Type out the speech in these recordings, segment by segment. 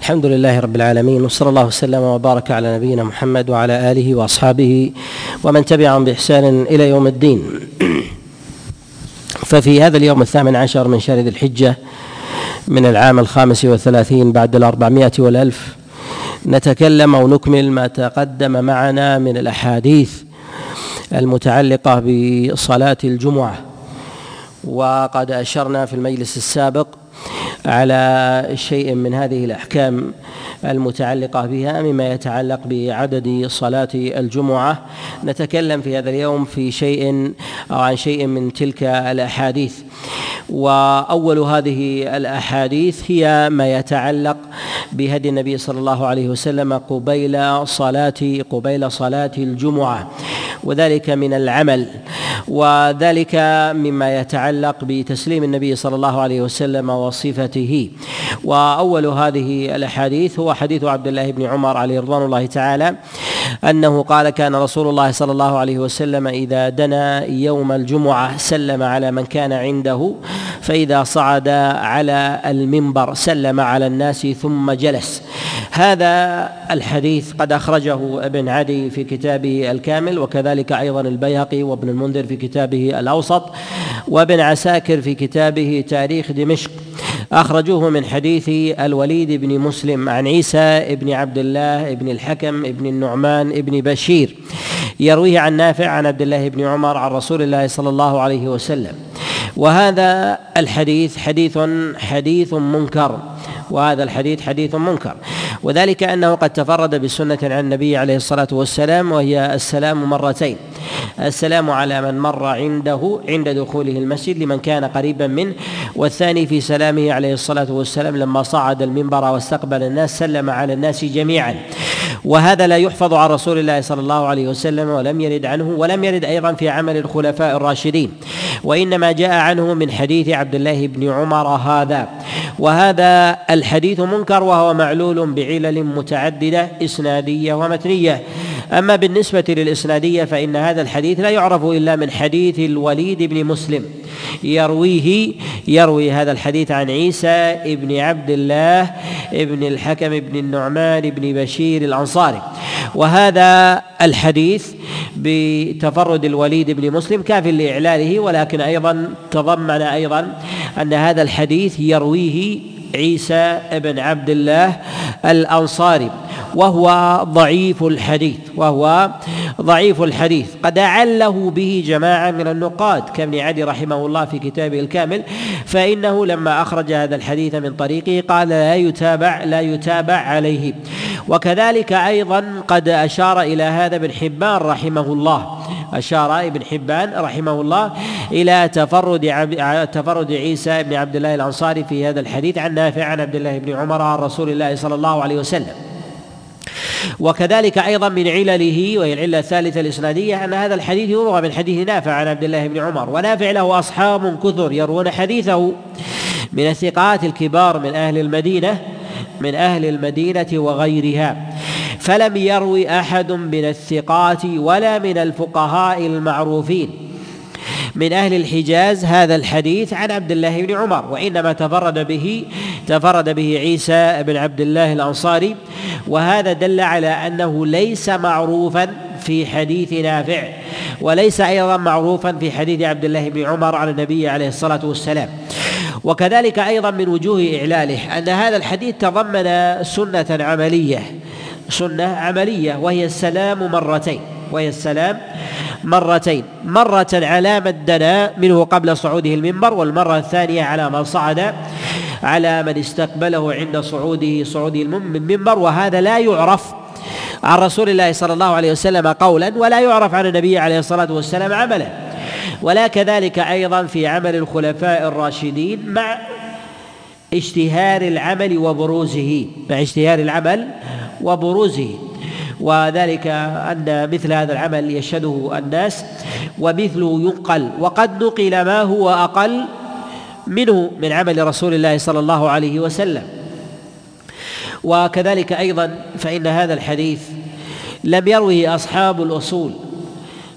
الحمد لله رب العالمين وصلى الله وسلم وبارك على نبينا محمد وعلى آله وأصحابه ومن تبعهم بإحسان إلى يوم الدين. ففي هذا اليوم الثامن عشر من شهر ذي الحجة من العام الخامس والثلاثين بعد الأربعمائة والألف نتكلم أو نكمل ما تقدم معنا من الأحاديث المتعلقة بصلاة الجمعة. وقد أشرنا في المجلس السابق على شيء من هذه الأحكام المتعلقة بها مما يتعلق بعدد صلاة الجمعة. نتكلم في هذا اليوم في شيء أو عن شيء من تلك الأحاديث. وأول هذه الأحاديث هي ما يتعلق بهدي النبي صلى الله عليه وسلم قبيل صلاة قبيل صلاة الجمعة. وذلك من العمل. وذلك مما يتعلق بتسليم النبي صلى الله عليه وسلم وصفته وأول هذه الأحاديث هو حديث عبد الله بن عمر عليه رضوان الله تعالى أنه قال كان رسول الله صلى الله عليه وسلم إذا دنا يوم الجمعة سلم على من كان عنده فإذا صعد على المنبر سلم على الناس ثم جلس. هذا الحديث قد أخرجه ابن عدي في كتابه الكامل وكذلك أيضا البيهقي وابن المنذر في كتابه الأوسط وابن عساكر في كتابه تاريخ دمشق. أخرجوه من حديث الوليد بن مسلم عن عيسى بن عبد الله بن الحكم بن النعمان بن بشير. يرويه عن نافع عن عبد الله بن عمر عن رسول الله صلى الله عليه وسلم. وهذا الحديث حديث حديث منكر. وهذا الحديث حديث منكر. وذلك أنه قد تفرد بسنة عن النبي عليه الصلاة والسلام وهي السلام مرتين. السلام على من مر عنده عند دخوله المسجد لمن كان قريبا منه والثاني في سلامه عليه الصلاة والسلام لما صعد المنبر واستقبل الناس سلم على الناس جميعا. وهذا لا يحفظ عن رسول الله صلى الله عليه وسلم ولم يرد عنه ولم يرد أيضا في عمل الخلفاء الراشدين. وإنما جاء عنه من حديث عبد الله بن عمر هذا. وهذا الحديث منكر وهو معلول بعلل متعددة إسنادية ومتنية. أما بالنسبة للإسنادية فإن هذا الحديث لا يعرف إلا من حديث الوليد بن مسلم. يرويه يروي هذا الحديث عن عيسى ابن عبد الله ابن الحكم بن النعمان بن بشير الأنصاري. وهذا الحديث بتفرد الوليد بن مسلم كاف لإعلاله ولكن أيضا تضمن أيضا أن هذا الحديث يرويه عيسى بن عبد الله الأنصاري وهو ضعيف الحديث وهو ضعيف الحديث. قد أعله به جماعة من النقاد كابن عدي رحمه الله في كتابه الكامل فإنه لما أخرج هذا الحديث من طريقه قال لا يتابع لا يتابع عليه وكذلك أيضا قد أشار إلى هذا ابن حبان رحمه الله. أشار ابن حبان رحمه الله إلى تفرد تفرد عيسى بن عبد الله الأنصاري في هذا الحديث عن نافع عن عبد الله بن عمر عن رسول الله صلى الله عليه وسلم. وكذلك أيضا من علله وهي العلة الثالثة الإسنادية أن هذا الحديث يروى من حديث نافع عن عبد الله بن عمر ونافع له أصحاب كثر يروون حديثه من الثقات الكبار من أهل المدينة من أهل المدينة وغيرها. فلم يروي أحد من الثقات ولا من الفقهاء المعروفين. من أهل الحجاز هذا الحديث عن عبد الله بن عمر وإنما تفرد به تفرد به عيسى بن عبد الله الأنصاري. وهذا دل على أنه ليس معروفا في حديث نافع وليس أيضا معروفا في حديث عبد الله بن عمر عن النبي عليه الصلاة والسلام. وكذلك أيضا من وجوه إعلاله أن هذا الحديث تضمن سنة عملية. سنة عملية وهي السلام مرتين وهي السلام مرتين. مرة على من دنا منه قبل صعوده المنبر والمرة الثانية على من صعد على من استقبله عند صعوده صعوده المنبر. وهذا لا يعرف عن رسول الله صلى الله عليه وسلم قولا ولا يعرف عن النبي عليه الصلاة والسلام عملا ولا كذلك أيضا في عمل الخلفاء الراشدين مع اشتهار العمل وبروزه مع اشتهار العمل وبروزه. وذلك أن مثل هذا العمل يشهده الناس ومثله ينقل وقد نقل ما هو أقل منه من عمل رسول الله صلى الله عليه وسلم. وكذلك أيضا فإن هذا الحديث لم يروه أصحاب الأصول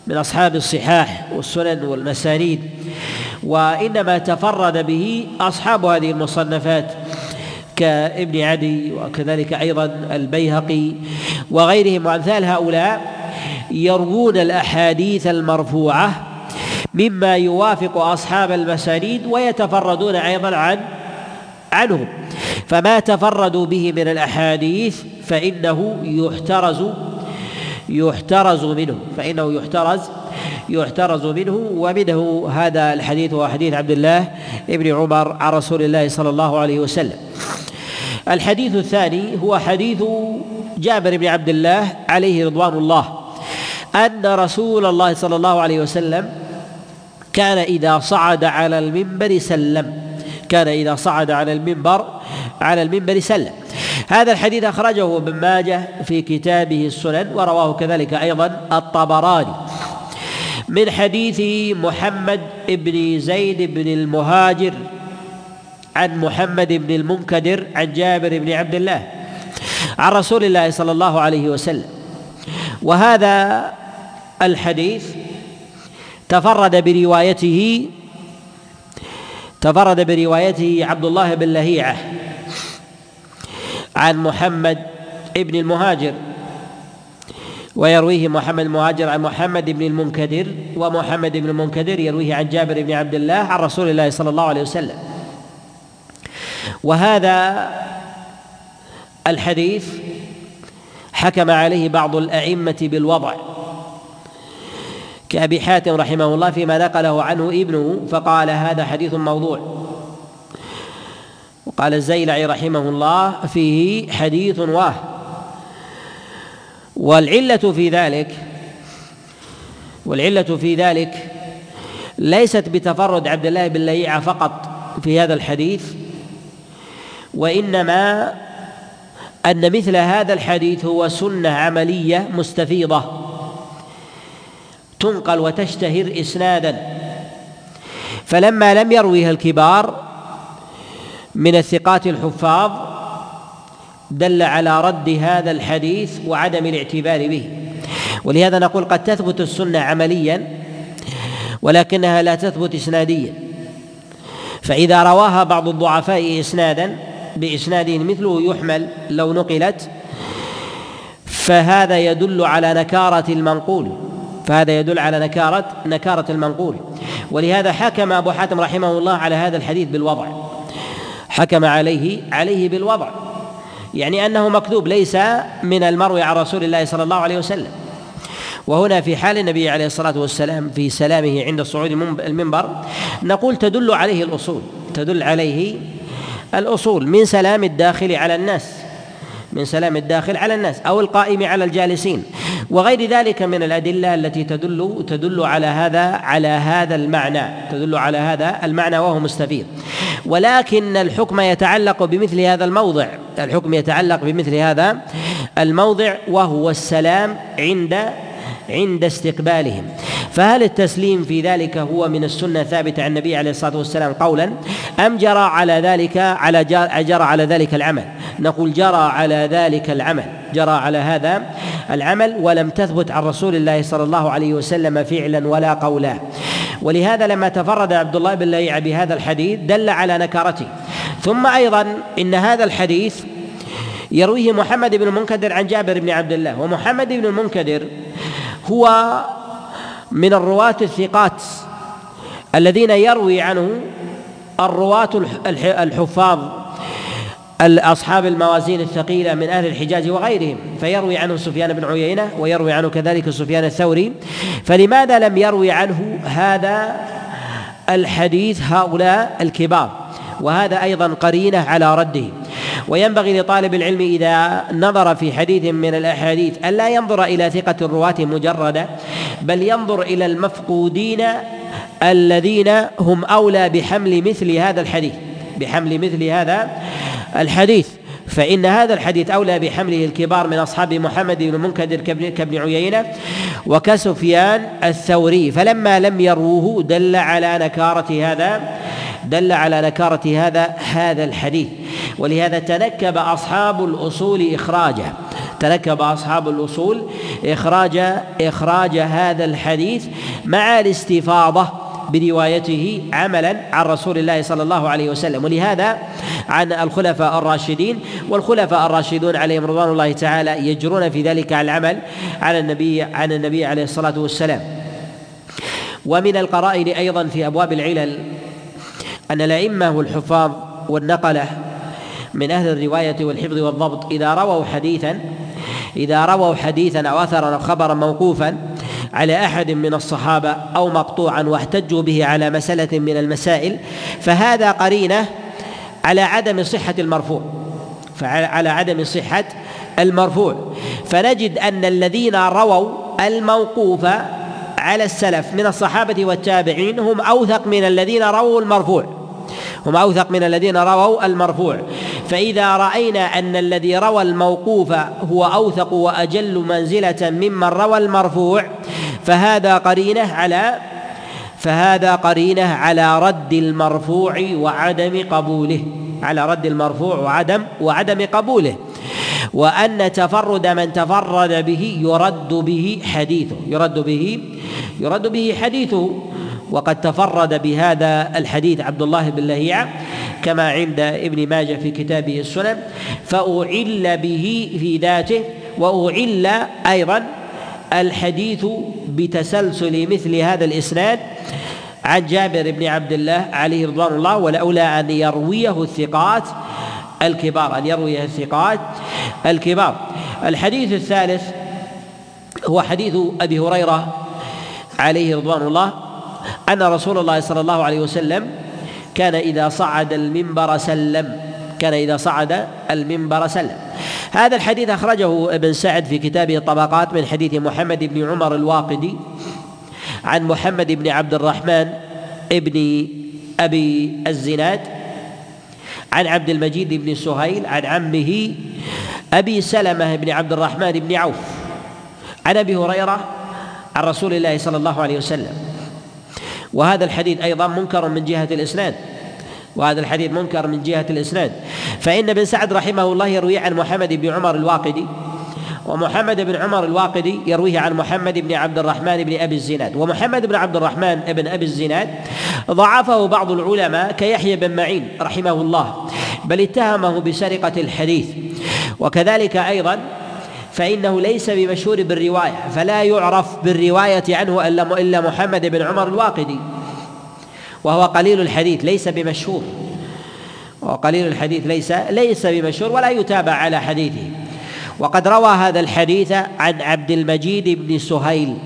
من أصحاب الصحاح والسنن والمسانيد وإنما تفرد به أصحاب هذه المصنفات. كابن عدي وكذلك أيضا البيهقي وغيرهم. وأمثال هؤلاء يروون الأحاديث المرفوعة مما يوافق أصحاب المسانيد ويتفردون أيضا عن عنهم. فما تفردوا به من الأحاديث فإنه يحترز يحترز منه فإنه يحترز يحترز منه ومنه هذا الحديث هو حديث عبد الله بن عمر عن رسول الله صلى الله عليه وسلم. الحديث الثاني هو حديث جابر بن عبد الله عليه رضوان الله أن رسول الله صلى الله عليه وسلم كان إذا صعد على المنبر سلم. كان إذا صعد على المنبر على المنبر سلم. هذا الحديث أخرجه ابن ماجه في كتابه السنن ورواه كذلك أيضا الطبراني. من حديث محمد بن زيد بن المهاجر عن محمد بن المنكدر عن جابر بن عبد الله عن رسول الله صلى الله عليه وسلم. وهذا الحديث تفرد بروايته تفرد بروايته عبد الله بن لهيعة عن محمد ابن المهاجر ويرويه محمد المهاجر عن محمد بن المنكدر ومحمد بن المنكدر يرويه عن جابر بن عبد الله عن رسول الله صلى الله عليه وسلم. وهذا الحديث حكم عليه بعض الأئمة بالوضع. كأبي حاتم رحمه الله فيما نقله عنه ابنه فقال هذا حديث موضوع. وقال الزيلعي رحمه الله فيه حديث واه والعلة في ذلك والعلة في ذلك ليست بتفرد عبد الله بن ليعة فقط في هذا الحديث وإنما أن مثل هذا الحديث هو سنة عملية مستفيضة. تنقل وتشتهر إسنادا. فلما لم يرويها الكبار من الثقات الحفاظ دل على رد هذا الحديث وعدم الاعتبار به. ولهذا نقول قد تثبت السنة عمليا ولكنها لا تثبت اسناديا. فإذا رواها بعض الضعفاء اسنادا بإسناد مثله يحمل لو نقلت. فهذا يدل على نكارة المنقول. فهذا يدل على نكاره نكارة المنقول. ولهذا حكم أبو حاتم رحمه الله على هذا الحديث بالوضع. حكم عليه عليه بالوضع. يعني أنه مكذوب ليس من المروي عن رسول الله صلى الله عليه وسلم. وهنا في حال النبي عليه الصلاة والسلام في سلامه عند صعود المنبر نقول تدل عليه الأصول. تدل عليه الأصول من سلام الداخل على الناس. من سلام الداخل على الناس أو القائم على الجالسين. وغير ذلك من الأدلة التي تدل تدل على هذا على هذا المعنى تدل على هذا المعنى وهو مستفيض. ولكن الحكم يتعلق بمثل هذا الموضع الحكم يتعلق بمثل هذا الموضع وهو السلام عند عند استقبالهم. فهل التسليم في ذلك هو من السنة ثابتة عن النبي عليه الصلاة والسلام قولا أم جرى على ذلك على جرى على ذلك العمل؟ نقول جرى على ذلك العمل. جرى على هذا العمل ولم تثبت عن رسول الله صلى الله عليه وسلم فعلا ولا قولا. ولهذا لما تفرد عبد الله بن لهيعة بهذا الحديث دل على نكارته ثم أيضا إن هذا الحديث يرويه محمد بن المنكدر عن جابر بن عبد الله. ومحمد بن المنكدر هو من الرواة الثقات الذين يروي عنه الرواة الحفاظ أصحاب الموازين الثقيلة من أهل الحجاز وغيرهم فيروي عنه سفيان بن عيينة ويروي عنه كذلك سفيان الثوري. فلماذا لم يروي عنه هذا الحديث هؤلاء الكبار؟ وهذا أيضا قرينة على رده. وينبغي لطالب العلم إذا نظر في حديث من الأحاديث ألا ينظر إلى ثقة الرواة مجردة بل ينظر إلى المفقودين الذين هم أولى بحمل مثل هذا الحديث بحمل مثل هذا الحديث. فإن هذا الحديث أولى بحمله الكبار من أصحاب محمد بن المنكدر كابن عيينة وكسفيان الثوري. فلما لم يروه دل على نكارة هذا دل على نكارة هذا هذا الحديث. ولهذا تنكب أصحاب الأصول إخراجه. تنكب أصحاب الأصول إخراج إخراج هذا الحديث مع الاستفاضة بروايته عملا عن رسول الله صلى الله عليه وسلم. ولهذا عن الخلفاء الراشدين والخلفاء الراشدون عليهم رضوان الله تعالى يجرون في ذلك على العمل على النبي عن النبي عليه الصلاة والسلام. ومن القرائن أيضا في أبواب العلل أن الأئمة والحفاظ والنقلة من أهل الرواية والحفظ والضبط إذا رووا حديثا إذا رووا حديثا أو اثرا أو خبرا موقوفا على أحد من الصحابة أو مقطوعا واحتجوا به على مسألة من المسائل فهذا قرينة على عدم صحة المرفوع. فعلى عدم صحة المرفوع. فنجد أن الذين رووا الموقوف على السلف من الصحابة والتابعين هم أوثق من الذين رووا المرفوع. هم أوثق من الذين رووا المرفوع. فإذا رأينا أن الذي روى الموقوف هو أوثق وأجل منزلة ممن روى المرفوع فهذا قرينة على فهذا قرينة على رد المرفوع وعدم قبوله. على رد المرفوع وعدم وعدم قبوله. وأن تفرد من تفرد به يرد به حديثه يرد به يرد به حديثه. وقد تفرد بهذا الحديث عبد الله بن لهيعة كما عند ابن ماجه في كتابه السنن. فأعل به في ذاته وأعل أيضا الحديث بتسلسل مثل هذا الإسناد عن جابر بن عبد الله عليه رضوان الله ولولا أن يرويه الثقات الكبار أن يرويه الثقات الكبار. الحديث الثالث هو حديث أبي هريرة عليه رضوان الله أن رسول الله صلى الله عليه وسلم كان إذا صعد المنبر سلم. كان إذا صعد المنبر سلم. هذا الحديث أخرجه ابن سعد في كتابه الطبقات من حديث محمد بن عمر الواقدي عن محمد بن عبد الرحمن ابن أبي الزناد عن عبد المجيد بن سهيل عن عمه أبي سلمة بن عبد الرحمن بن عوف. عن أبي هريرة عن رسول الله صلى الله عليه وسلم. وهذا الحديث أيضا منكر من جهة الإسناد. وهذا الحديث منكر من جهة الإسناد. فإن ابن سعد رحمه الله يروي عن محمد بن عمر الواقدي ومحمد بن عمر الواقدي يرويه عن محمد بن عبد الرحمن بن أبي الزناد. ومحمد بن عبد الرحمن بن أبي الزناد ضعفه بعض العلماء كيحيى بن معين رحمه الله بل اتهمه بسرقة الحديث. وكذلك أيضا فإنه ليس بمشهور بالرواية فلا يعرف بالرواية عنه إلا محمد بن عمر الواقدي. وهو قليل الحديث ليس بمشهور. وقليل الحديث ليس ليس بمشهور ولا يتابع على حديثه. وقد روى هذا الحديث عن عبد المجيد بن سهيل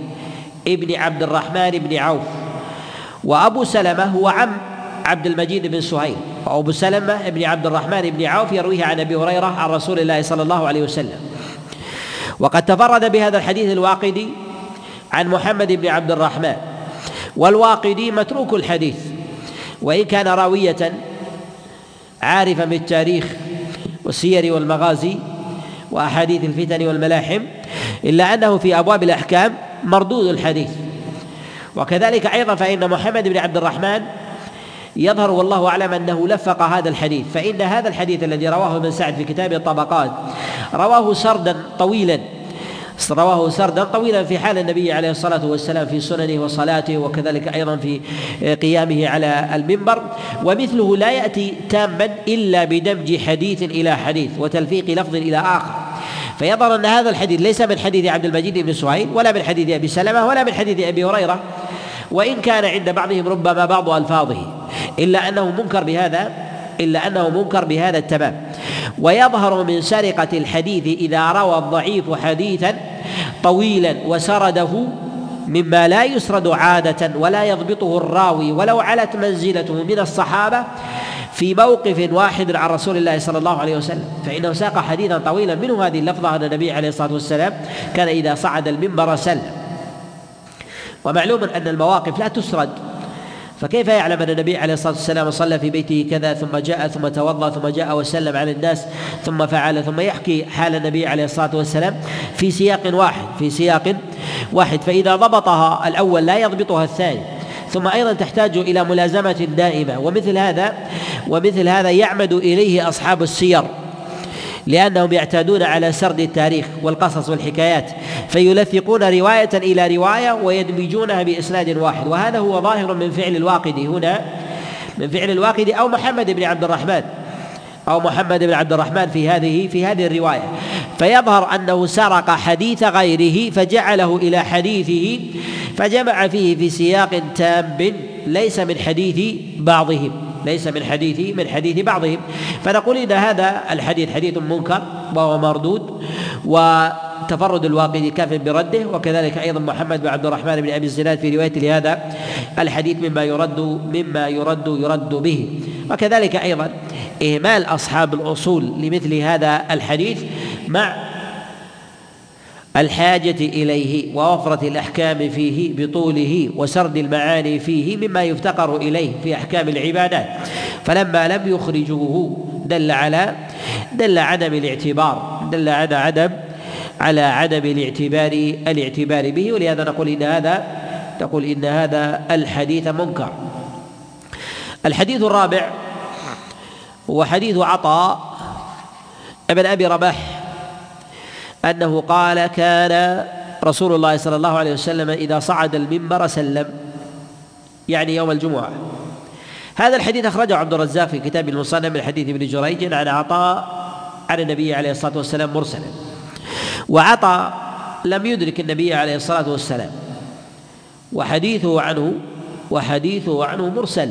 ابن عبد الرحمن بن عوف. وأبو سلمة هو عم عبد المجيد بن سهيل. وأبو سلمة بن عبد الرحمن بن عوف يرويه عن أبي هريرة عن رسول الله صلى الله عليه وسلم. وقد تفرد بهذا الحديث الواقدي عن محمد بن عبد الرحمن. والواقدي متروك الحديث وإن كان راوية عارفا بالتاريخ والسير والمغازي وأحاديث الفتن والملاحم إلا أنه في أبواب الأحكام مردود الحديث. وكذلك أيضا فإن محمد بن عبد الرحمن يظهر والله أعلم أنه لفق هذا الحديث. فإن هذا الحديث الذي رواه ابن سعد في كتاب الطبقات رواه سردا طويلا. رواه سردا طويلا في حال النبي عليه الصلاة والسلام في سننه وصلاته وكذلك أيضا في قيامه على المنبر. ومثله لا يأتي تاما إلا بدمج حديث إلى حديث وتلفيق لفظ إلى آخر. فيظهر أن هذا الحديث ليس من حديث عبد المجيد بن سهيل ولا من حديث أبي سلمة ولا من حديث أبي هريرة. وإن كان عند بعضهم ربما بعض ألفاظه. إلا أنه منكر بهذا إلا أنه منكر بهذا التمام. ويظهر من سرقة الحديث إذا روى الضعيف حديثا طويلا وسرده مما لا يسرد عادة ولا يضبطه الراوي ولو علت منزلته من الصحابة في موقف واحد عن رسول الله صلى الله عليه وسلم. فإنه ساق حديثا طويلا منه هذه اللفظة أن النبي عليه الصلاة والسلام كان إذا صعد المنبر سلم ومعلوم أن المواقف لا تسرد. فكيف يعلم أن النبي عليه الصلاة والسلام صلى في بيته كذا ثم جاء ثم توضأ ثم جاء وسلم على الناس ثم فعل ثم يحكي حال النبي عليه الصلاة والسلام في سياق واحد في سياق واحد. فإذا ضبطها الأول لا يضبطها الثاني ثم أيضا تحتاج إلى ملازمة دائمة. ومثل هذا ومثل هذا يعمد إليه أصحاب السير. لأنهم يعتادون على سرد التاريخ والقصص والحكايات فيلفقون رواية إلى رواية ويدمجونها بإسناد واحد. وهذا هو ظاهر من فعل الواقدي هنا من فعل الواقدي أو محمد بن عبد الرحمن أو محمد بن عبد الرحمن في هذه في هذه الرواية. فيظهر أنه سرق حديث غيره فجعله إلى حديثه فجمع فيه في سياق تام ليس من حديث بعضهم. ليس من حديث من حديث بعضهم. فنقول إن هذا الحديث حديث منكر وهو مردود وتفرد الواقدي كاف برده. وكذلك أيضا محمد بن عبد الرحمن بن أبي الزناد في روايته لهذا الحديث مما يرد مما يرد يرد به. وكذلك أيضا إهمال أصحاب الأصول لمثل هذا الحديث مع الحاجة إليه ووفرة الأحكام فيه بطوله وسرد المعاني فيه مما يفتقر إليه في أحكام العبادات. فلما لم يخرجوه دل على دل عدم الاعتبار دل على عدم على عدم الاعتبار الاعتبار به. ولهذا نقول إن هذا نقول إن هذا الحديث منكر. الحديث الرابع هو حديث عطاء ابن أبي رباح أنه قال كان رسول الله صلى الله عليه وسلم إذا صعد المنبر سلم يعني يوم الجمعة. هذا الحديث أخرجه عبد الرزاق في كتاب المصنف من حديث ابن جريج عن عطاء عن النبي عليه الصلاة والسلام مرسلا. وعطاء لم يدرك النبي عليه الصلاة والسلام. وحديثه عنه وحديثه عنه مرسل.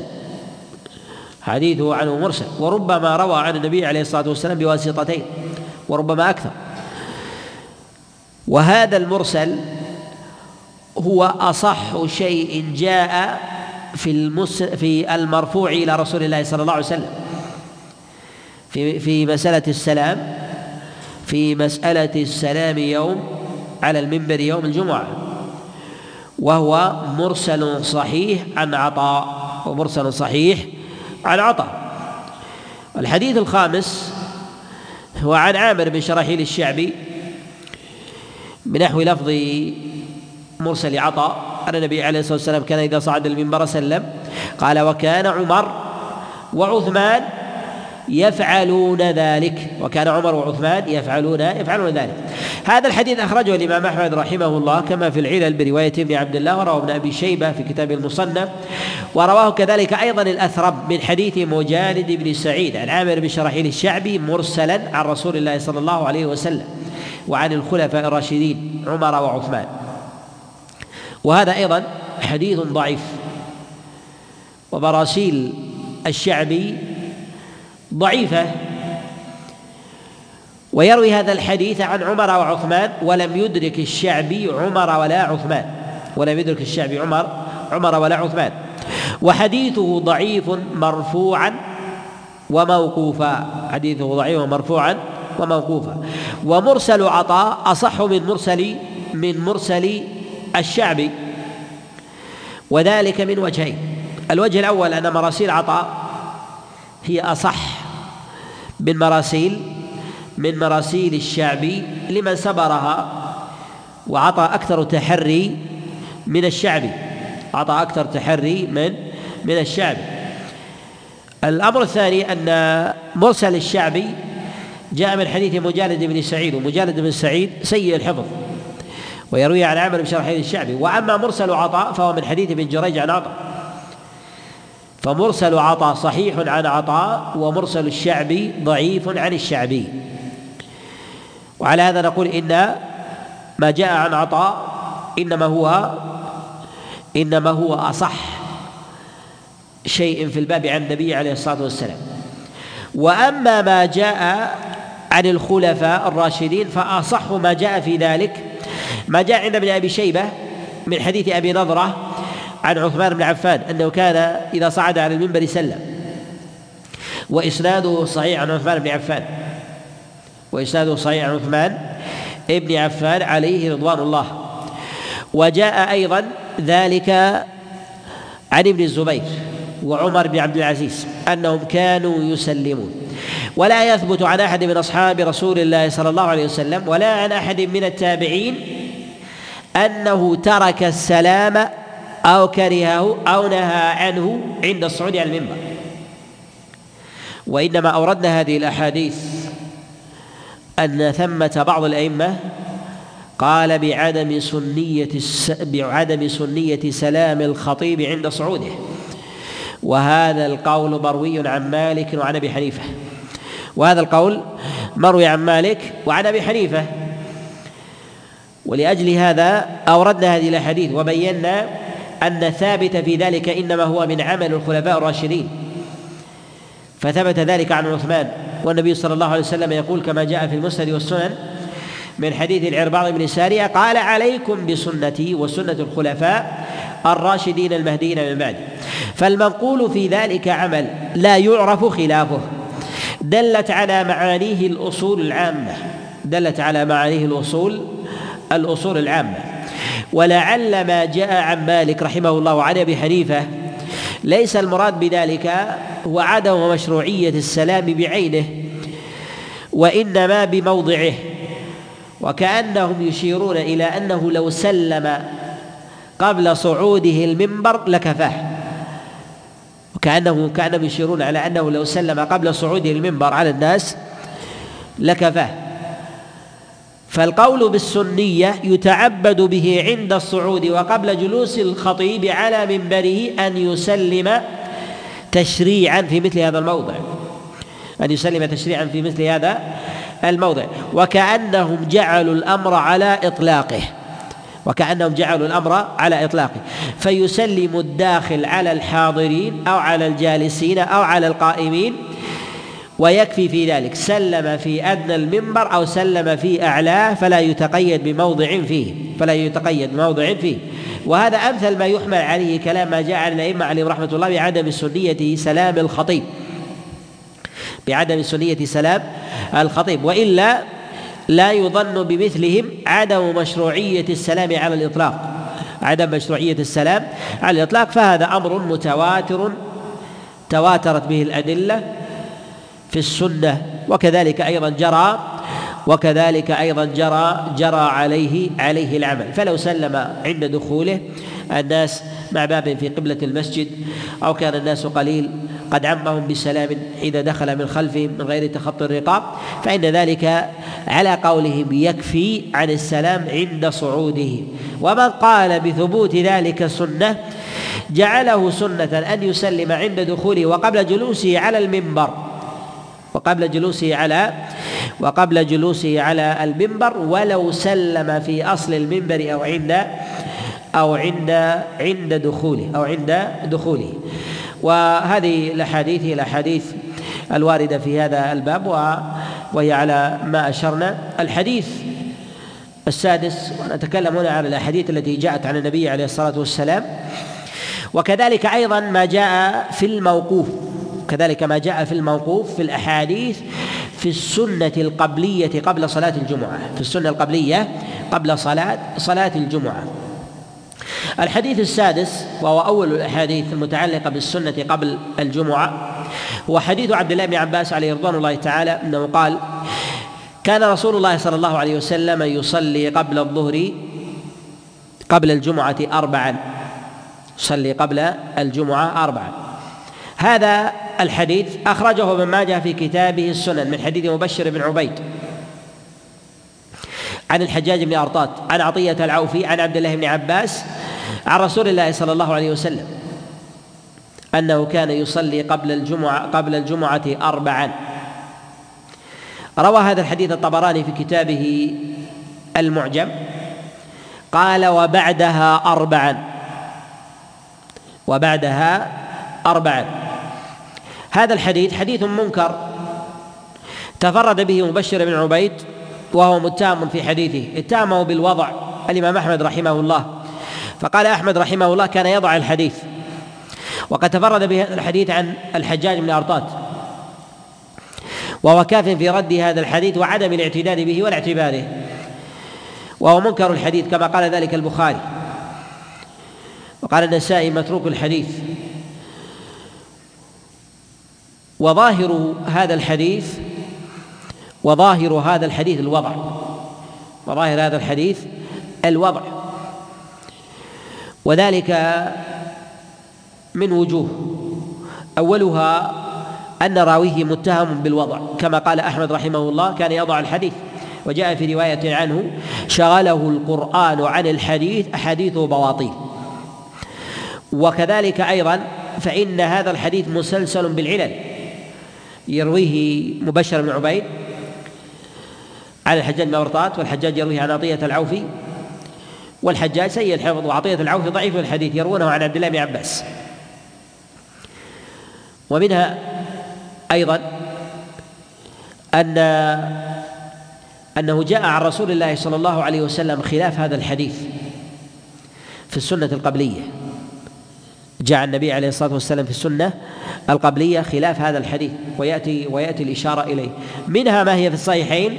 حديثه عنه مرسل. وربما روى عن النبي عليه الصلاة والسلام بواسطتين وربما أكثر. وهذا المرسل هو أصح شيء جاء في المس في المرفوع إلى رسول الله صلى الله عليه وسلم. في في مسألة السلام في مسألة السلام يوم على المنبر يوم الجمعة. وهو مرسل صحيح عن عطاء ومرسل صحيح عن عطاء. الحديث الخامس هو عن عامر بن شراحيل الشعبي بنحو لفظ مرسل عطاء أن النبي عليه الصلاة والسلام كان إذا صعد المنبر سلم. قال وكان عمر وعثمان يفعلون ذلك. وكان عمر وعثمان يفعلون يفعلون ذلك. هذا الحديث أخرجه الإمام أحمد رحمه الله كما في العلل برواية ابن عبد الله ورواه ابن أبي شيبة في كتاب المصنف ورواه كذلك أيضا الأثرب من حديث مجالد بن سعيد عن عامر بن شرحيل الشعبي مرسلا عن رسول الله صلى الله عليه وسلم. وعن الخلفاء الراشدين عمر وعثمان. وهذا أيضا حديث ضعيف. ومراسيل الشعبي ضعيفة. ويروي هذا الحديث عن عمر وعثمان ولم يدرك الشعبي عمر ولا عثمان. ولم يدرك الشعبي عمر عمر ولا عثمان. وحديثه ضعيف مرفوعا وموقوفا. حديثه ضعيف مرفوعا وموقوفا ومرسل عطاء أصح من مرسل من مرسل الشعبي وذلك من وجهين. الوجه الأول أن مراسيل عطاء هي أصح من مراسيل من مراسيل الشعبي لمن سبرها. وعطى أكثر تحري من الشعبي عطى أكثر تحري من من الشعبي الأمر الثاني أن مرسل الشعبي جاء من حديث مجالد بن سعيد ومجالد بن سعيد سيء الحفظ ويروي عن عمر بن شرحيل الشعبي وأما مرسل عطاء فهو من حديث ابن جريج عن عطاء. فمرسل عطاء صحيح عن عطاء ومرسل الشعبي ضعيف عن الشعبي. وعلى هذا نقول إن ما جاء عن عطاء إنما هو إنما هو أصح شيء في الباب عن النبي عليه الصلاة والسلام. وأما ما جاء عن الخلفاء الراشدين فأصح ما جاء في ذلك. ما جاء عند ابن أبي شيبة من حديث أبي نضرة عن عثمان بن عفان أنه كان إذا صعد على المنبر سلم. وإسناده صحيح عن عثمان بن عفان. وإسناده صحيح عن عثمان ابن عفان عليه رضوان الله. وجاء أيضا ذلك عن ابن الزبير وعمر بن عبد العزيز أنهم كانوا يسلمون. ولا يثبت عن أحد من أصحاب رسول الله صلى الله عليه وسلم ولا عن أحد من التابعين أنه ترك السلام أو كرهه أو نهى عنه عند الصعود على المنبر. وإنما أوردنا هذه الأحاديث أن ثمة بعض الأئمة قال بعدم سنية بعدم سنية سلام الخطيب عند صعوده. وهذا القول مروي عن مالك وعن أبي حنيفة. وهذا القول مروي عن مالك وعن أبي حنيفة. ولأجل هذا أوردنا هذه الأحاديث وبينا أن الثابت في ذلك إنما هو من عمل الخلفاء الراشدين. فثبت ذلك عن عثمان والنبي صلى الله عليه وسلم يقول كما جاء في المسند والسنن من حديث العرباض بن سارية قال عليكم بسنتي وسنة الخلفاء الراشدين المهديين من بعد فالمنقول في ذلك عمل لا يعرف خلافه. دلت على معانيه الأصول العامة. دلت على معانيه الأصول الأصول العامة. ولعل ما جاء عن مالك رحمه الله وعن أبي حنيفة ليس المراد بذلك هو عدم مشروعية السلام بعينه وإنما بموضعه. وكأنهم يشيرون إلى أنه لو سلم قبل صعوده المنبر لكفاه. وكأنه كأنهم يشيرون على أنه لو سلم قبل صعوده المنبر على الناس لكفاه فالقول بالسنية يتعبد به عند الصعود وقبل جلوس الخطيب على منبره أن يسلم تشريعا في مثل هذا الموضع. أن يسلم تشريعا في مثل هذا الموضع. وكأنهم جعلوا الأمر على إطلاقه. وكأنهم جعلوا الأمر على إطلاقه. فيسلم الداخل على الحاضرين أو على الجالسين أو على القائمين ويكفي في ذلك. سلم في أدنى المنبر أو سلم في أعلاه فلا يتقيد بموضع فيه. فلا يتقيد بموضع فيه. وهذا أمثل ما يحمل عليه كلام ما جاء عن الأئمة عليهم رحمة الله بعدم سنية سلام الخطيب. بعدم سنية سلام الخطيب. وإلا لا يظن بمثلهم عدم مشروعية السلام على الإطلاق. عدم مشروعية السلام على الإطلاق فهذا أمر متواتر تواترت به الأدلة في السنة وكذلك أيضا جرى وكذلك أيضا جرى جرى عليه عليه العمل. فلو سلم عند دخوله الناس مع باب في قبلة المسجد أو كان الناس قليل قد عمهم بسلام إذا دخل من خلفهم من غير تخطي الرقاب. فإن ذلك على قولهم يكفي عن السلام عند صعوده. ومن قال بثبوت ذلك سنة جعله سنة أن يسلم عند دخوله وقبل جلوسه على المنبر. وقبل جلوسه على وقبل جلوسه على المنبر ولو سلم في أصل المنبر أو عند أو عند عند دخوله أو عند دخوله. وهذه الأحاديث هي الأحاديث الواردة في هذا الباب وهي على ما أشرنا. الحديث السادس ونتكلم هنا عن الأحاديث التي جاءت عن النبي عليه الصلاة والسلام. وكذلك أيضا ما جاء في الموقوف كذلك ما جاء في الموقوف في الأحاديث في السنة القبلية قبل صلاة الجمعة في السنة القبلية قبل صلاة صلاة الجمعة. الحديث السادس وهو أول الأحاديث المتعلقة بالسنة قبل الجمعة هو حديث عبد الله بن عباس عليه رضوان الله تعالى أنه قال كان رسول الله صلى الله عليه وسلم يصلي قبل الظهر قبل الجمعة أربعا. يصلي قبل الجمعة أربعا. هذا الحديث أخرجه ابن ماجه في كتابه السنن من حديث مبشر بن عبيد. عن الحجاج بن أرطاط عن عطية العوفي عن عبد الله بن عباس عن رسول الله صلى الله عليه وسلم أنه كان يصلي قبل الجمعة قبل الجمعة أربعا. روى هذا الحديث الطبراني في كتابه المعجم. قال وبعدها أربعا. وبعدها أربعا. هذا الحديث حديث منكر. تفرد به مبشر بن عبيد وهو متهم في حديثه. اتهمه بالوضع. الإمام أحمد رحمه الله. فقال أحمد رحمه الله كان يضع الحديث. وقد تفرد بهذا الحديث عن الحجاج بن أرطات. وهو كاف في رد هذا الحديث وعدم الاعتداد به ولا اعتباره وهو منكر الحديث كما قال ذلك البخاري. وقال النسائي متروك الحديث. وظاهر هذا الحديث وظاهر هذا الحديث الوضع. وظاهر هذا الحديث الوضع. وذلك من وجوه. أولها أن راويه متهم بالوضع كما قال أحمد رحمه الله كان يضع الحديث وجاء في رواية عنه شغله القرآن عن الحديث أحاديثه بواطيل. وكذلك أيضا فإن هذا الحديث مسلسل بالعلل. يرويه مبشر بن عبيد عن الحجاج بن والحجاج يرويه عن عطية العوفي والحجاج سيء الحفظ وعطية العوفي ضعيف الحديث يروونه عن عبد الله بن عباس. ومنها أيضا أن أنه جاء عن رسول الله صلى الله عليه وسلم خلاف هذا الحديث في السنة القبلية. جاء النبي عليه الصلاة والسلام في السنة القبلية خلاف هذا الحديث ويأتي ويأتي الإشارة إليه. منها ما هي في الصحيحين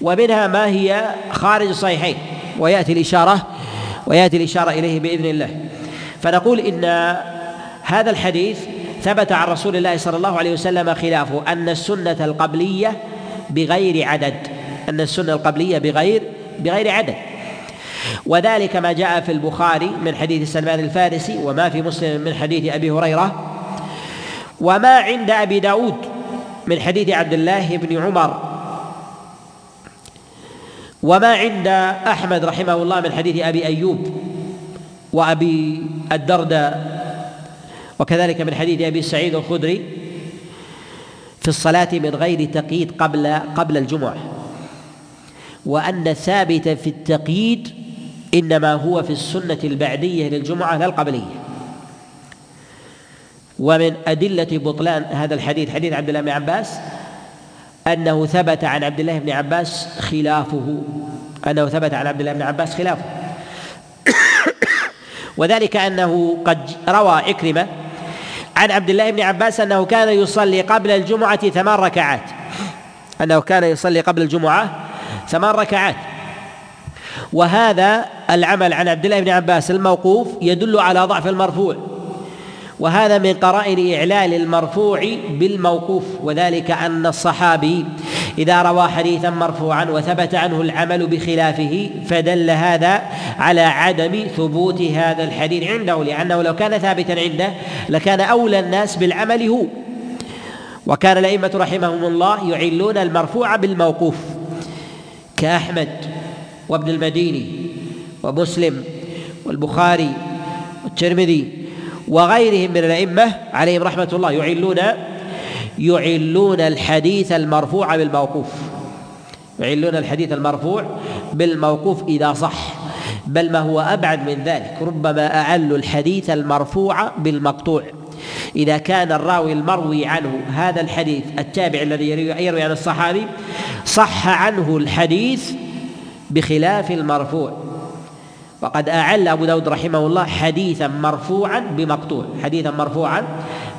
ومنها ما هي خارج الصحيحين. ويأتي الإشارة ويأتي الإشارة إليه بإذن الله. فنقول إن هذا الحديث ثبت عن رسول الله صلى الله عليه وسلم خلافه أن السنة القبلية بغير عدد. أن السنة القبلية بغير بغير عدد. وذلك ما جاء في البخاري من حديث سلمان الفارسي وما في مسلم من حديث أبي هريرة وما عند أبي داود من حديث عبد الله بن عمر وما عند أحمد رحمه الله من حديث أبي أيوب وأبي الدرداء وكذلك من حديث أبي سعيد الخدري في الصلاة من غير تقييد قبل قبل الجمعة وأن الثابت في التقييد إنما هو في السنة البعدية للجمعة لا القبلية. ومن أدلة بطلان هذا الحديث حديث عبد الله بن عباس أنه ثبت عن عبد الله بن عباس خلافه. أنه ثبت عن عبد الله بن عباس خلافه. وذلك أنه قد روى عكرمة عن عبد الله بن عباس أنه كان يصلي قبل الجمعة ثمان ركعات. أنه كان يصلي قبل الجمعة ثمان ركعات. وهذا العمل عن عبد الله بن عباس الموقوف يدل على ضعف المرفوع. وهذا من قرائن إعلال المرفوع بالموقوف وذلك أن الصحابي إذا روى حديثا مرفوعا وثبت عنه العمل بخلافه فدل هذا على عدم ثبوت هذا الحديث عنده لأنه لو كان ثابتا عنده لكان أولى الناس بالعمل هو. وكان الأئمة رحمهم الله يعلون المرفوع بالموقوف كأحمد وابن المديني ومسلم والبخاري والترمذي وغيرهم من الأئمة عليهم رحمة الله يعلون يعلون الحديث المرفوع بالموقوف. يعلون الحديث المرفوع بالموقوف إذا صح. بل ما هو أبعد من ذلك. ربما أعلوا الحديث المرفوع بالمقطوع. إذا كان الراوي المروي عنه هذا الحديث التابع الذي يروي عن الصحابي صح عنه الحديث بخلاف المرفوع. وقد أعل أبو داود رحمه الله حديثا مرفوعا بمقطوع حديثا مرفوعا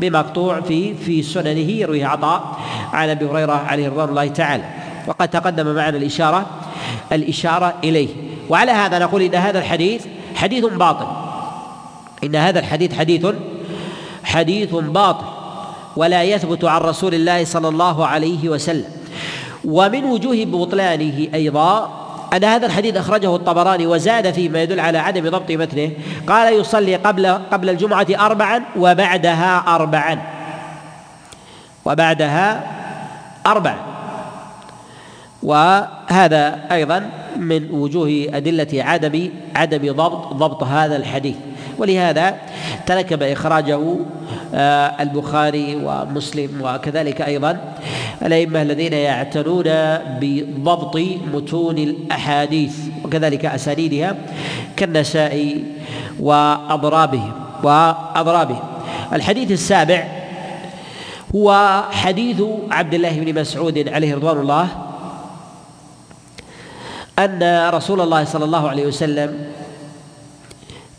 بمقطوع في في سننه يرويه عطاء عن أبي هريرة عليه رضوان الله تعالى. وقد تقدم معنا الإشارة الإشارة إليه. وعلى هذا نقول إن هذا الحديث حديث باطل. إن هذا الحديث حديث حديث باطل. ولا يثبت عن رسول الله صلى الله عليه وسلم. ومن وجوه بطلانه أيضا أن هذا الحديث أخرجه الطبراني وزاد فيه ما يدل على عدم ضبط متنه. قال يصلي قبل قبل الجمعة أربعا وبعدها أربعا. وبعدها أربعا. وهذا أيضا من وجوه أدلة عدم عدم ضبط ضبط هذا الحديث. ولهذا تركب إخراجه آه، البخاري ومسلم وكذلك أيضا الأئمة الذين يعتنون بضبط متون الأحاديث وكذلك أسانيدها كالنسائي وأضرابه وأضرابه. الحديث السابع هو حديث عبد الله بن مسعود عليه رضوان الله أن رسول الله صلى الله عليه وسلم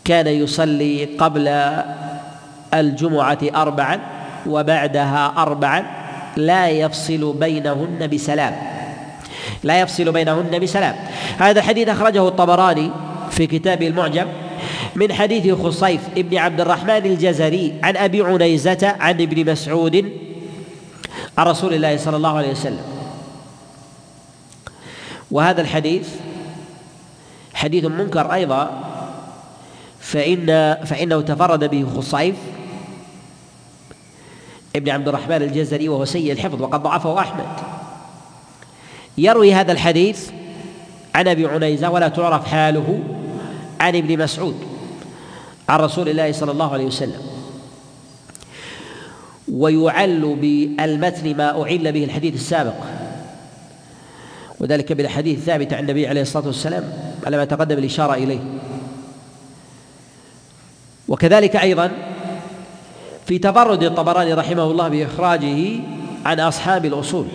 كان يصلي قبل الجمعة أربعا وبعدها أربعا لا يفصل بينهن بسلام. لا يفصل بينهن بسلام. هذا الحديث أخرجه الطبراني في كتابه المعجم من حديث خصيف ابن عبد الرحمن الجزري عن أبي عنيزة عن ابن مسعود عن رسول الله صلى الله عليه وسلم. وهذا الحديث حديث منكر أيضا فإن فإنه تفرد به خصيف ابن عبد الرحمن الجزري وهو سيء الحفظ وقد ضعفه أحمد. يروي هذا الحديث عن أبي عنيزة ولا تعرف حاله عن ابن مسعود عن رسول الله صلى الله عليه وسلم. ويعل بالمتن ما أعل به الحديث السابق. وذلك بالحديث الثابت عن النبي عليه الصلاة والسلام على ما تقدم الإشارة إليه. وكذلك أيضا في تفرد الطبراني رحمه الله بإخراجه عن أصحاب الأصول.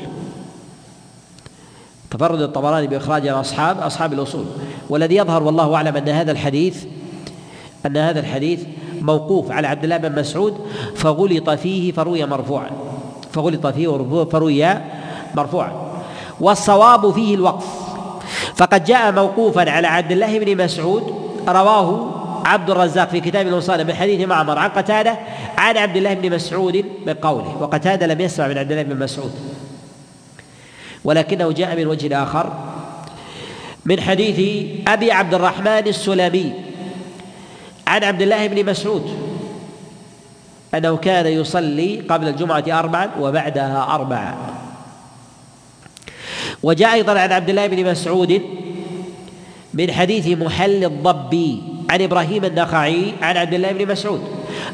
تفرد الطبراني بإخراج عن أصحاب أصحاب الأصول. والذي يظهر والله أعلم أن هذا الحديث أن هذا الحديث موقوف على عبد الله بن مسعود فغلط فيه فروي مرفوعا. فغلط فيه فروي مرفوعا. والصواب فيه الوقف. فقد جاء موقوفا على عبد الله بن مسعود رواه عبد الرزاق في كتاب الوصال من حديث معمر عن قتادة عن عبد الله بن مسعود بقوله وقتادة لم يسمع من عبد الله بن مسعود. ولكنه جاء من وجه آخر من حديث أبي عبد الرحمن السلمي عن عبد الله بن مسعود أنه كان يصلي قبل الجمعة أربعا وبعدها أربعا. وجاء أيضا عن عبد الله بن مسعود من حديث محل الضبي عن إبراهيم النخعي عن عبد الله بن مسعود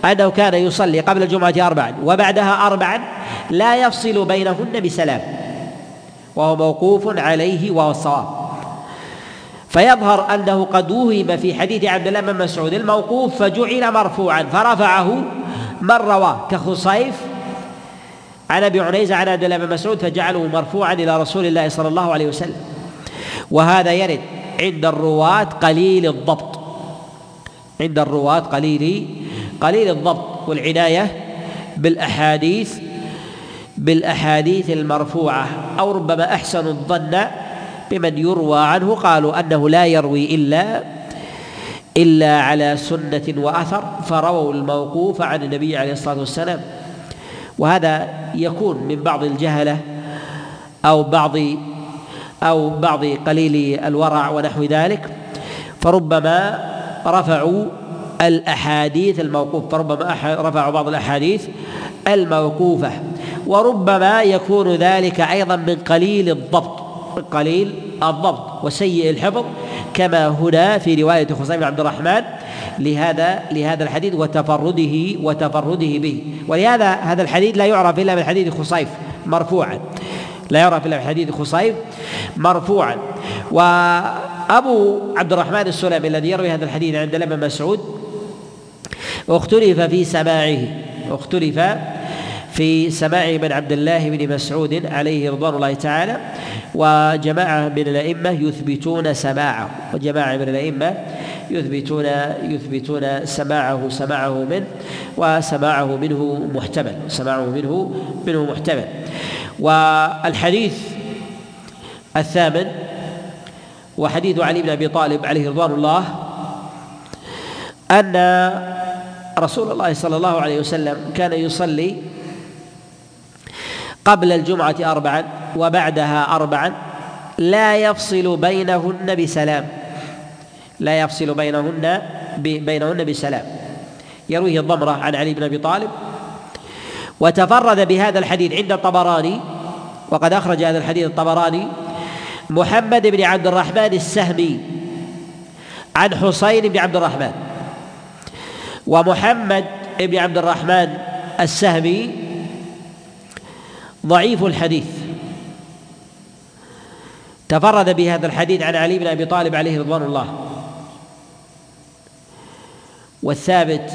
أنه كان يصلي قبل الجمعة أربعا وبعدها أربعا لا يفصل بينهن بسلام وهو موقوف عليه وهو الصواب فيظهر أنه قد وهم في حديث عبد الله بن مسعود الموقوف فجعل مرفوعا فرفعه من رواه كخصيف عن أبي عنيزه عن عبد الله بن مسعود فجعله مرفوعا إلى رسول الله صلى الله عليه وسلم. وهذا يرد عند الرواة قليل الضبط. عند الرواة قليل قليل الضبط والعناية بالأحاديث بالأحاديث المرفوعة أو ربما أحسن الظن بمن يروى عنه. قالوا أنه لا يروي إلا إلا على سنة وأثر فرووا الموقوف عن النبي عليه الصلاة والسلام. وهذا يكون من بعض الجهلة أو بعض أو بعض قليل الورع ونحو ذلك. فربما رفعوا الأحاديث الموقوف فربما رفعوا بعض الأحاديث الموقوفة وربما يكون ذلك أيضا من قليل الضبط من قليل الضبط وسيء الحفظ كما هنا في رواية خصيب بن عبد الرحمن لهذا لهذا الحديث وتفرده وتفرده به. ولهذا هذا الحديث لا يعرف إلا من حديث خصيف مرفوعا. لا يعرف إلا من حديث خصيف مرفوعا. وأبو عبد الرحمن السلمي الذي يروي هذا الحديث عند لما مسعود واختلف في سماعه واختلف في سماع من عبد الله بن مسعود عليه رضوان الله تعالى وجماعة من الأئمة يثبتون سماعه وجماعة من الأئمة يثبتون يثبتون سماعه سماعه منه وسماعه منه محتمل سماعه منه منه محتمل. والحديث الثامن وحديث علي بن أبي طالب عليه رضوان الله أن رسول الله صلى الله عليه وسلم كان يصلي قبل الجمعة أربعا وبعدها أربعا لا يفصل بينهن بسلام. لا يفصل بينهن بينهن بسلام. يرويه الضمرة عن علي بن أبي طالب. وتفرد بهذا الحديث عند الطبراني وقد أخرج هذا الحديث الطبراني محمد بن عبد الرحمن السهمي عن حسين بن عبد الرحمن ومحمد بن عبد الرحمن السهمي ضعيف الحديث. تفرد بهذا الحديث عن علي بن أبي طالب عليه رضوان الله. والثابت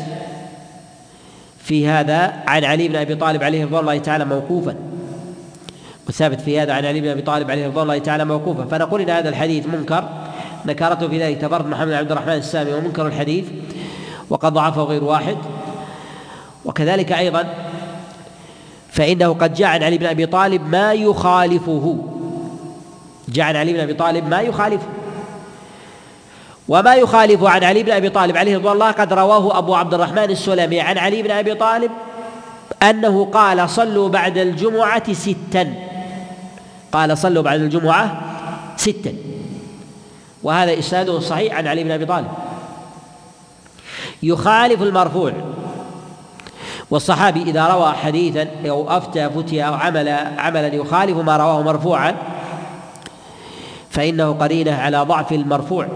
في هذا عن علي بن أبي طالب عليه رضوان الله تعالى موقوفا. والثابت في هذا عن علي بن أبي طالب عليه رضوان الله تعالى موقوفا. فنقول إن هذا الحديث منكر. نكرته في ذلك تفرد محمد عبد الرحمن السامي ومنكر الحديث وقد ضعفه غير واحد. وكذلك أيضا فإنه قد جاء عن علي بن أبي طالب ما يخالفه. جاء عن علي بن أبي طالب ما يخالفه. وما يخالف عن علي بن أبي طالب عليه رضوان الله قد رواه أبو عبد الرحمن السلمي عن علي بن أبي طالب أنه قال صلوا بعد الجمعة ستا. قال صلوا بعد الجمعة ستا. وهذا إسناده صحيح عن علي بن أبي طالب. يخالف المرفوع. والصحابي إذا روى حديثا أو أفتى فتيا أو عمل عملا يخالف ما رواه مرفوعا فإنه قرينة على ضعف المرفوع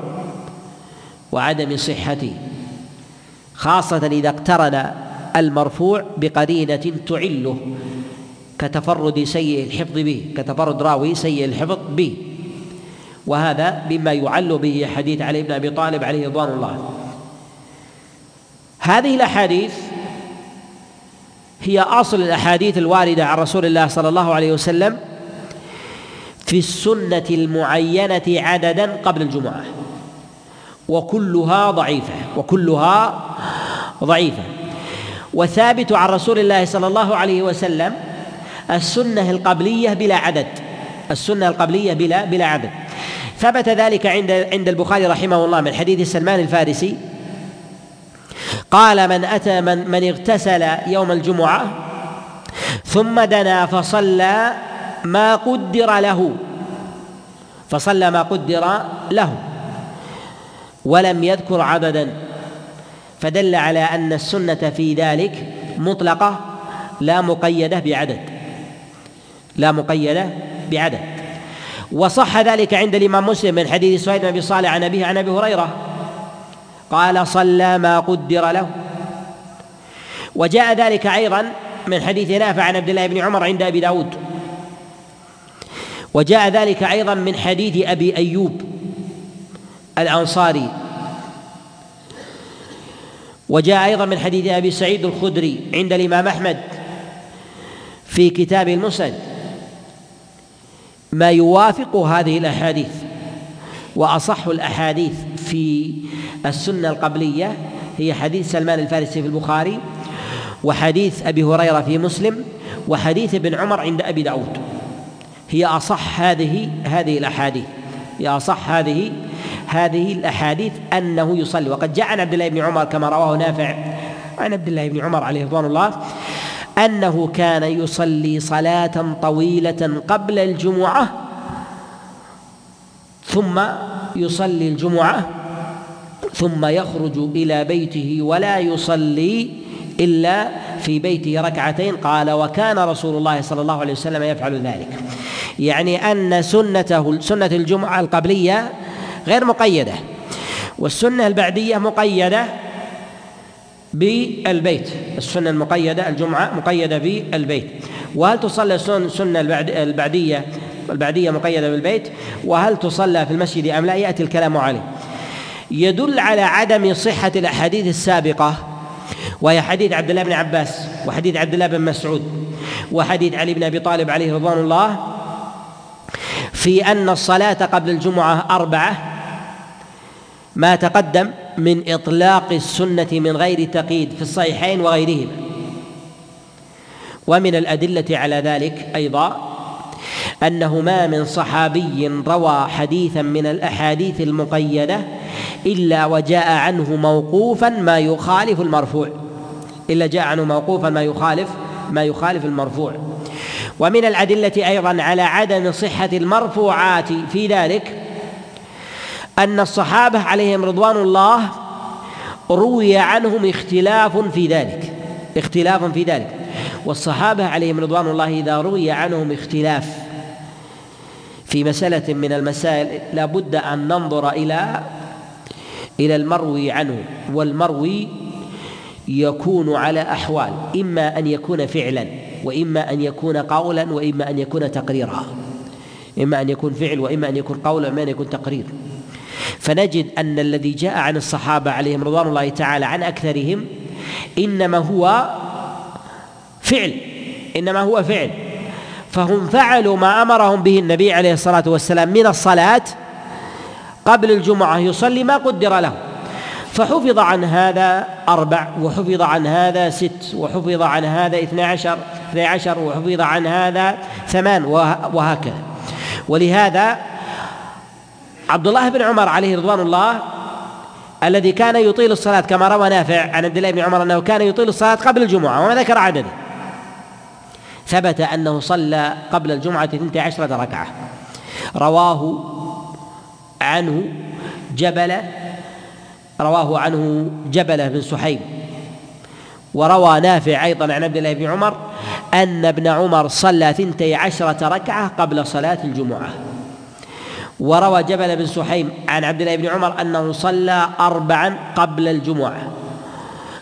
وعدم صحته خاصة إذا اقترن المرفوع بقرينة تعله. كتفرد سيء الحفظ به كتفرد راوي سيء الحفظ به. وهذا مما يعل به حديث علي بن أبي طالب عليه رضوان الله. هذه الأحاديث هي أصل الأحاديث الواردة عن رسول الله صلى الله عليه وسلم في السنة المعينة عددا قبل الجمعة. وكلها ضعيفة وكلها ضعيفة. وثابت عن رسول الله صلى الله عليه وسلم السنة القبلية بلا عدد. السنة القبلية بلا بلا عدد. ثبت ذلك عند عند البخاري رحمه الله من حديث سلمان الفارسي. قال من أتى من, من اغتسل يوم الجمعة ثم دنا فصلى ما قدر له. فصلى ما قدر له. ولم يذكر عددا. فدل على أن السنة في ذلك مطلقة لا مقيدة بعدد. لا مقيدة بعدد. وصح ذلك عند الإمام مسلم من حديث سعيد بن أبي صالح عن أبيه عن أبي هريرة. قال صلى ما قدر له. وجاء ذلك أيضا من حديث نافع عن عبد الله بن عمر عند أبي داود. وجاء ذلك أيضا من حديث أبي أيوب الأنصاري. وجاء أيضا من حديث أبي سعيد الخدري عند الإمام أحمد في كتاب المسند. ما يوافق هذه الأحاديث وأصح الأحاديث في السنة القبلية هي حديث سلمان الفارسي في البخاري وحديث أبي هريرة في مسلم وحديث ابن عمر عند أبي داود. هي أصح هذه هذه الأحاديث. هي أصح هذه هذه الأحاديث أنه يصلي. وقد جاء عن عبد الله بن عمر كما رواه نافع. عن عبد الله بن عمر عليه رضوان الله. أنه كان يصلي صلاة طويلة قبل الجمعة ثم يصلي الجمعة ثم يخرج إلى بيته ولا يصلي إلا في بيته ركعتين. قال وكان رسول الله صلى الله عليه وسلم يفعل ذلك. يعني أن سنته سنة الجمعة القبلية غير مقيدة والسنة البعدية مقيدة بالبيت. السنة المقيدة الجمعة مقيدة بالبيت. وهل تصلى السنة البعدية البعدية مقيدة بالبيت؟ وهل تصلى في المسجد أم لا؟ يأتي الكلام عليه. يدل على عدم صحة الأحاديث السابقة وهي حديث عبد الله بن عباس وحديث عبد الله بن مسعود وحديث علي بن أبي طالب عليه رضوان الله في أن الصلاة قبل الجمعة أربعة ما تقدم من إطلاق السنة من غير تقييد في الصحيحين وغيرهما. ومن الأدلة على ذلك أيضا أنه ما من صحابي روى حديثا من الأحاديث المقيدة إلا وجاء عنه موقوفا ما يخالف المرفوع. إلا جاء عنه موقوفا ما يخالف ما يخالف المرفوع. ومن الأدلة أيضا على عدم صحة المرفوعات في ذلك أن الصحابة عليهم رضوان الله روي عنهم اختلاف في ذلك اختلاف في ذلك. والصحابة عليهم رضوان الله إذا روي عنهم اختلاف في مسألة من المسائل لا بد أن ننظر إلى إلى المروي عنه. والمروي يكون على أحوال إما أن يكون فعلا وإما أن يكون قولا وإما أن يكون تقريرا. إما أن يكون فعل وإما أن يكون قول وإما أن يكون تقرير. فنجد أن الذي جاء عن الصحابة عليهم رضوان الله تعالى عن أكثرهم إنما هو فعل إنما هو فعل. فهم فعلوا ما أمرهم به النبي عليه الصلاة والسلام من الصلاة قبل الجمعة يصلي ما قدر له. فحفظ عن هذا أربع وحفظ عن هذا ست وحفظ عن هذا اثنى عشر اثنى عشر وحفظ عن هذا ثمان وهكذا. ولهذا عبد الله بن عمر عليه رضوان الله الذي كان يطيل الصلاة كما روى نافع عن عبد الله بن عمر أنه كان يطيل الصلاة قبل الجمعة وما ذكر عدده. ثبت أنه صلى قبل الجمعة اثنتي عشرة ركعة. رواه عنه جبلة رواه عنه جبلة بن سحيم. وروى نافع أيضا عن عبد الله بن عمر أن ابن عمر صلى ثنتي عشرة ركعة قبل صلاة الجمعة. وروى جبل بن سحيم عن عبد الله بن عمر أنه صلى اربعا قبل الجمعة.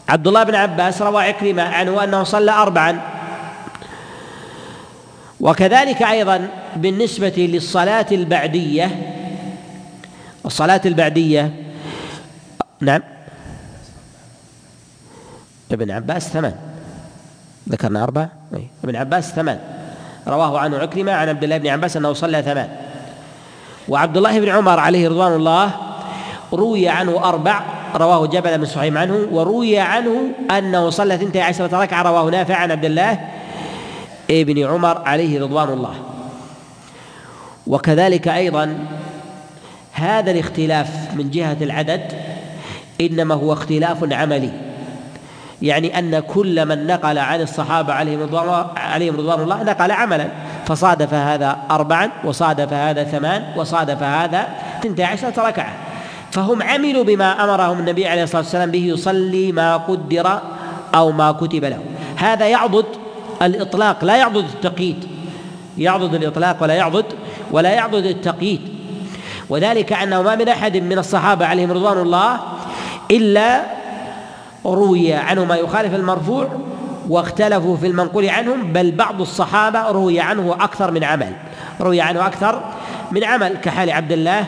عبد الله بن عباس روى عكرمة عنه أنه صلى اربعا. وكذلك أيضا بالنسبة للصلاة البعدية الصلاة البعدية نعم. ابن عباس ثمان. ذكرنا أربعة؟ ابن عباس ثمان. رواه عنه عكرمة عن عبد الله بن عباس أنه صلى ثمان. وعبد الله بن عمر عليه رضوان الله روي عنه أربع رواه جبل بن سحيم عنه وروي عنه أنه صلى ثنتي عشرة ركعة رواه نافع عن عبد الله ابن عمر عليه رضوان الله. وكذلك أيضا هذا الاختلاف من جهة العدد إنما هو اختلاف عملي. يعني أن كل من نقل عن الصحابة عليهم رضوان عليهم رضوان الله نقل عملا. فصادف هذا أربعا وصادف هذا ثمان وصادف هذا ثنتي عشرة ركعة. فهم عملوا بما أمرهم النبي عليه الصلاة والسلام به يصلي ما قدر أو ما كتب له. هذا يعضد الإطلاق لا يعضد التقييد. يعضد الإطلاق ولا يعضد ولا يعضد التقييد. وذلك أنه ما من أحد من الصحابة عليهم رضوان الله إلا روي عنه ما يخالف المرفوع واختلفوا في المنقول عنهم بل بعض الصحابة روي عنه أكثر من عمل. روي عنه أكثر من عمل كحال عبد الله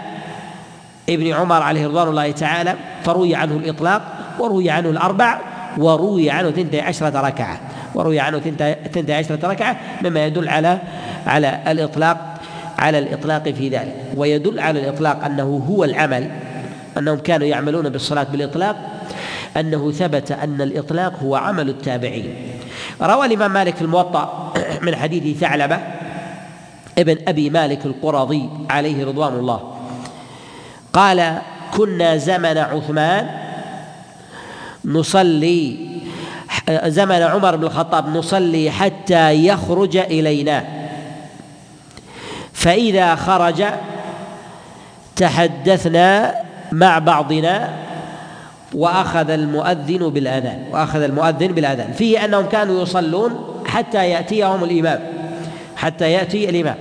ابن عمر عليه رضوان الله تعالى فروي عنه الإطلاق وروي عنه الأربع وروي عنه ثنتي عشرة ركعة. وروي عنه ثنتي عشرة ركعة مما يدل على على الإطلاق على الإطلاق في ذلك. ويدل على الإطلاق أنه هو العمل أنهم كانوا يعملون بالصلاة بالإطلاق أنه ثبت أن الإطلاق هو عمل التابعين. روى الإمام مالك في الموطأ من حديث ثعلبة ابن أبي مالك القرظي عليه رضوان الله. قال كنا زمن عثمان نصلي زمن عمر بن الخطاب نصلي حتى يخرج إلينا. فإذا خرج تحدثنا مع بعضنا وأخذ المؤذن بالأذان وأخذ المؤذن بالأذان. فيه أنهم كانوا يصلون حتى يأتيهم الإمام حتى يأتي الإمام.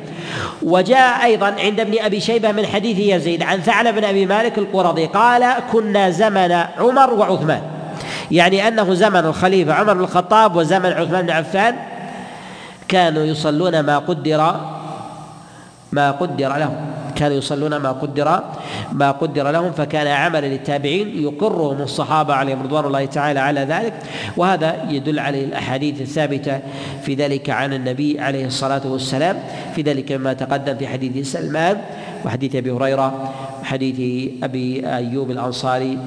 وجاء أيضا عند ابن أبي شيبة من حديث يزيد عن ثعلب بن أبي مالك القرظي قال كنا زمن عمر وعثمان. يعني أنه زمن الخليفة عمر بن الخطاب وزمن عثمان بن عفان كانوا يصلون ما قدر ما قدر لهم. كانوا يصلون ما قدر ما قدر لهم فكان عملا للتابعين يقرهم الصحابة عليهم رضوان الله تعالى على ذلك. وهذا يدل عليه الأحاديث الثابتة في ذلك عن النبي عليه الصلاة والسلام في ذلك ما تقدم في حديث سلمان وحديث أبي هريرة وحديث أبي أيوب الأنصاري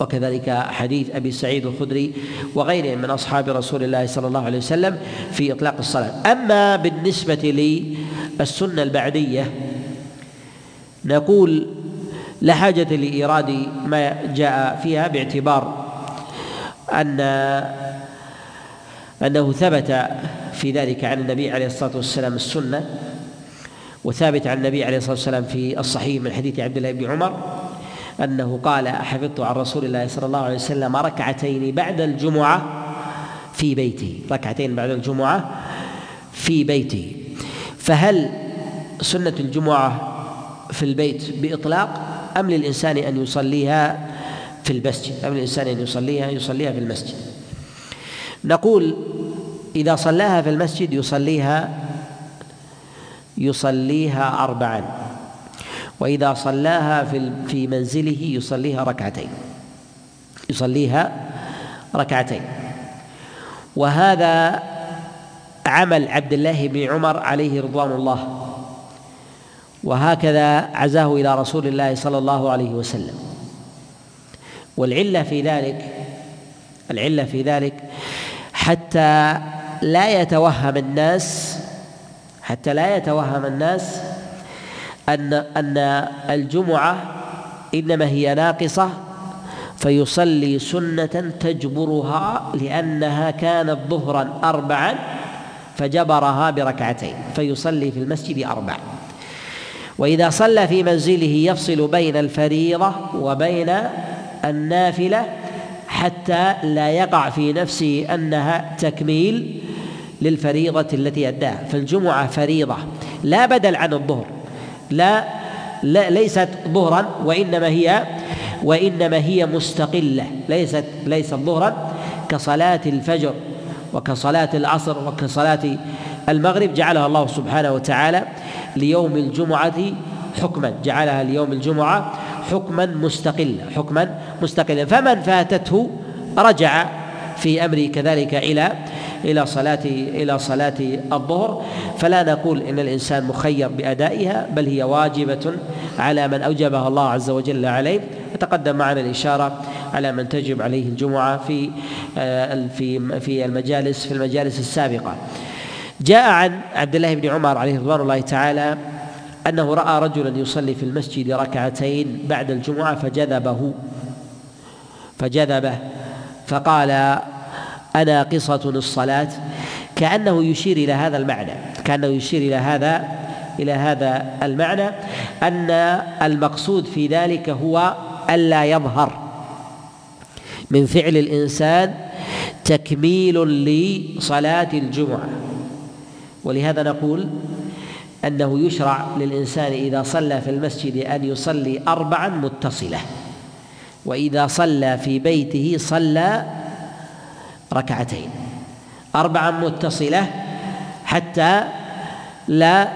وكذلك حديث أبي سعيد الخدري وغيرهم من أصحاب رسول الله صلى الله عليه وسلم في إطلاق الصلاة. أما بالنسبة للسنة البعدية نقول لا حاجة لإيراد ما جاء فيها باعتبار أن أنه ثبت في ذلك عن النبي عليه الصلاة والسلام السنة وثابت عن النبي عليه الصلاة والسلام في الصحيح من حديث عبد الله بن عمر أنه قال حفظت عن رسول الله صلى الله عليه وسلم ركعتين بعد الجمعة في بيتي ركعتين بعد الجمعة في بيتي فهل سنة الجمعة في البيت بإطلاق أم للإنسان أن يصليها في المسجد؟ أم للإنسان أن يصليها يصليها في المسجد. نقول إذا صلاها في المسجد يصليها يصليها أربعا. وإذا صلاها في في منزله يصليها ركعتين. يصليها ركعتين. وهذا عمل عبد الله بن عمر عليه رضوان الله. وهكذا عزاه إلى رسول الله صلى الله عليه وسلم. والعلة في ذلك العلة في ذلك حتى لا يتوهم الناس حتى لا يتوهم الناس أن أن الجمعة إنما هي ناقصة فيصلي سنة تجبرها لأنها كانت ظهرا اربعا فجبرها بركعتين فيصلي في المسجد أربع وإذا صلى في منزله يفصل بين الفريضة وبين النافلة حتى لا يقع في نفسه أنها تكميل للفريضة التي أداها. فالجمعة فريضة لا بدل عن الظهر لا ليست ظهرا وإنما هي وإنما هي مستقلة. ليست ليست ظهرا كصلاة الفجر وكصلاة العصر وكصلاة المغرب جعلها الله سبحانه وتعالى ليوم الجمعة حكما جعلها ليوم الجمعة حكما مستقلا حكما مستقلا. فمن فاتته رجع في امره كذلك إلى إلى صلاة إلى صلاة الظهر. فلا نقول إن الإنسان مخير بأدائها بل هي واجبة على من أوجبها الله عز وجل عليه. وتقدم معنا الإشارة على من تجب عليه الجمعة في آه، في في المجالس في المجالس السابقة. جاء عن عبد الله بن عمر عليه رضوان الله تعالى أنه رأى رجلا يصلي في المسجد ركعتين بعد الجمعة فجذبه فجذبه فقال أنا قصة الصلاة؟ كأنه يشير إلى هذا المعنى كأنه يشير إلى هذا إلى هذا المعنى أن المقصود في ذلك هو ألا يظهر. من فعل الإنسان تكميل لصلاة الجمعة. ولهذا نقول أنه يشرع للإنسان إذا صلى في المسجد أن يصلي أربعا متصلة وإذا صلى في بيته صلى ركعتين. أربعا متصلة حتى لا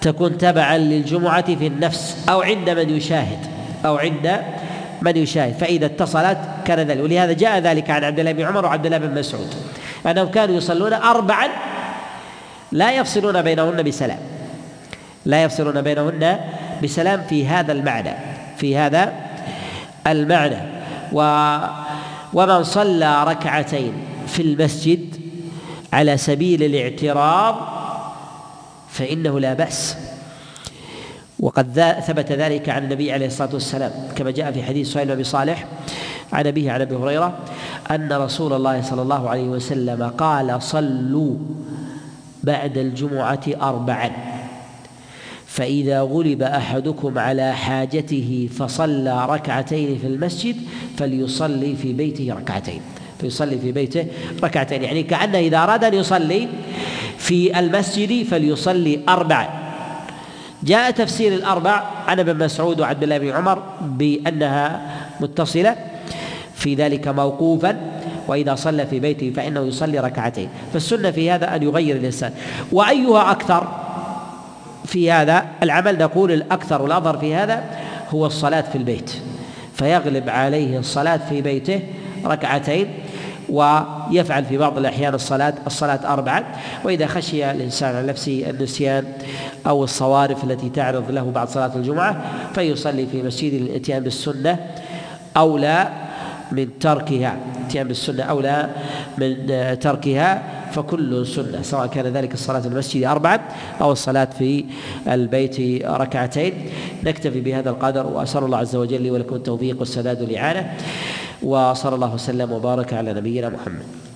تكون تبعا للجمعة في النفس أو عند من يشاهد أو عند من يشاهد. فإذا اتصلت كان ذلك. ولهذا جاء ذلك عن عبد الله بن عمر وعبد الله بن مسعود أنهم كانوا يصلون أربعا لا يفصلون بينهن بسلام. لا يفصلون بينهن بسلام في هذا المعنى في هذا المعنى. و ومن صلى ركعتين في المسجد على سبيل الاعتراض فإنه لا بأس. وقد ثبت ذلك عن النبي عليه الصلاة والسلام كما جاء في حديث سهيل بن صالح عن أبيه عن أبي هريرة أن رسول الله صلى الله عليه وسلم قال صلوا بعد الجمعة أربعا. فإذا غلب أحدكم على حاجته فصلى ركعتين في المسجد فليصلي في بيته ركعتين. فيصلي في بيته ركعتين. يعني كأنه إذا أراد أن يصلي في المسجد فليصلي أربعا. جاء تفسير الأربع عن ابن مسعود وعبد الله بن عمر بأنها متصلة في ذلك موقوفا. وإذا صلى في بيته فإنه يصلي ركعتين. فالسنة في هذا أن يغير الإنسان. وأيها أكثر في هذا العمل نقول الأكثر والأظهر في هذا هو الصلاة في البيت. فيغلب عليه الصلاة في بيته ركعتين ويفعل في بعض الأحيان الصلاة الصلاة أربعة. وإذا خشي الإنسان على نفسه النسيان أو الصوارف التي تعرض له بعد صلاة الجمعة فيصلي في مسجد الإتيان بالسنة أولى من تركها الاتيان بالسنة أولى من تركها فكل سنة سواء كان ذلك الصلاة في المسجد أربعة أو الصلاة في البيت ركعتين. نكتفي بهذا القدر وأسأل الله عز وجل لي ولكم التوفيق والسداد والإعانة وصلى الله وسلم وبارك على نبينا محمد.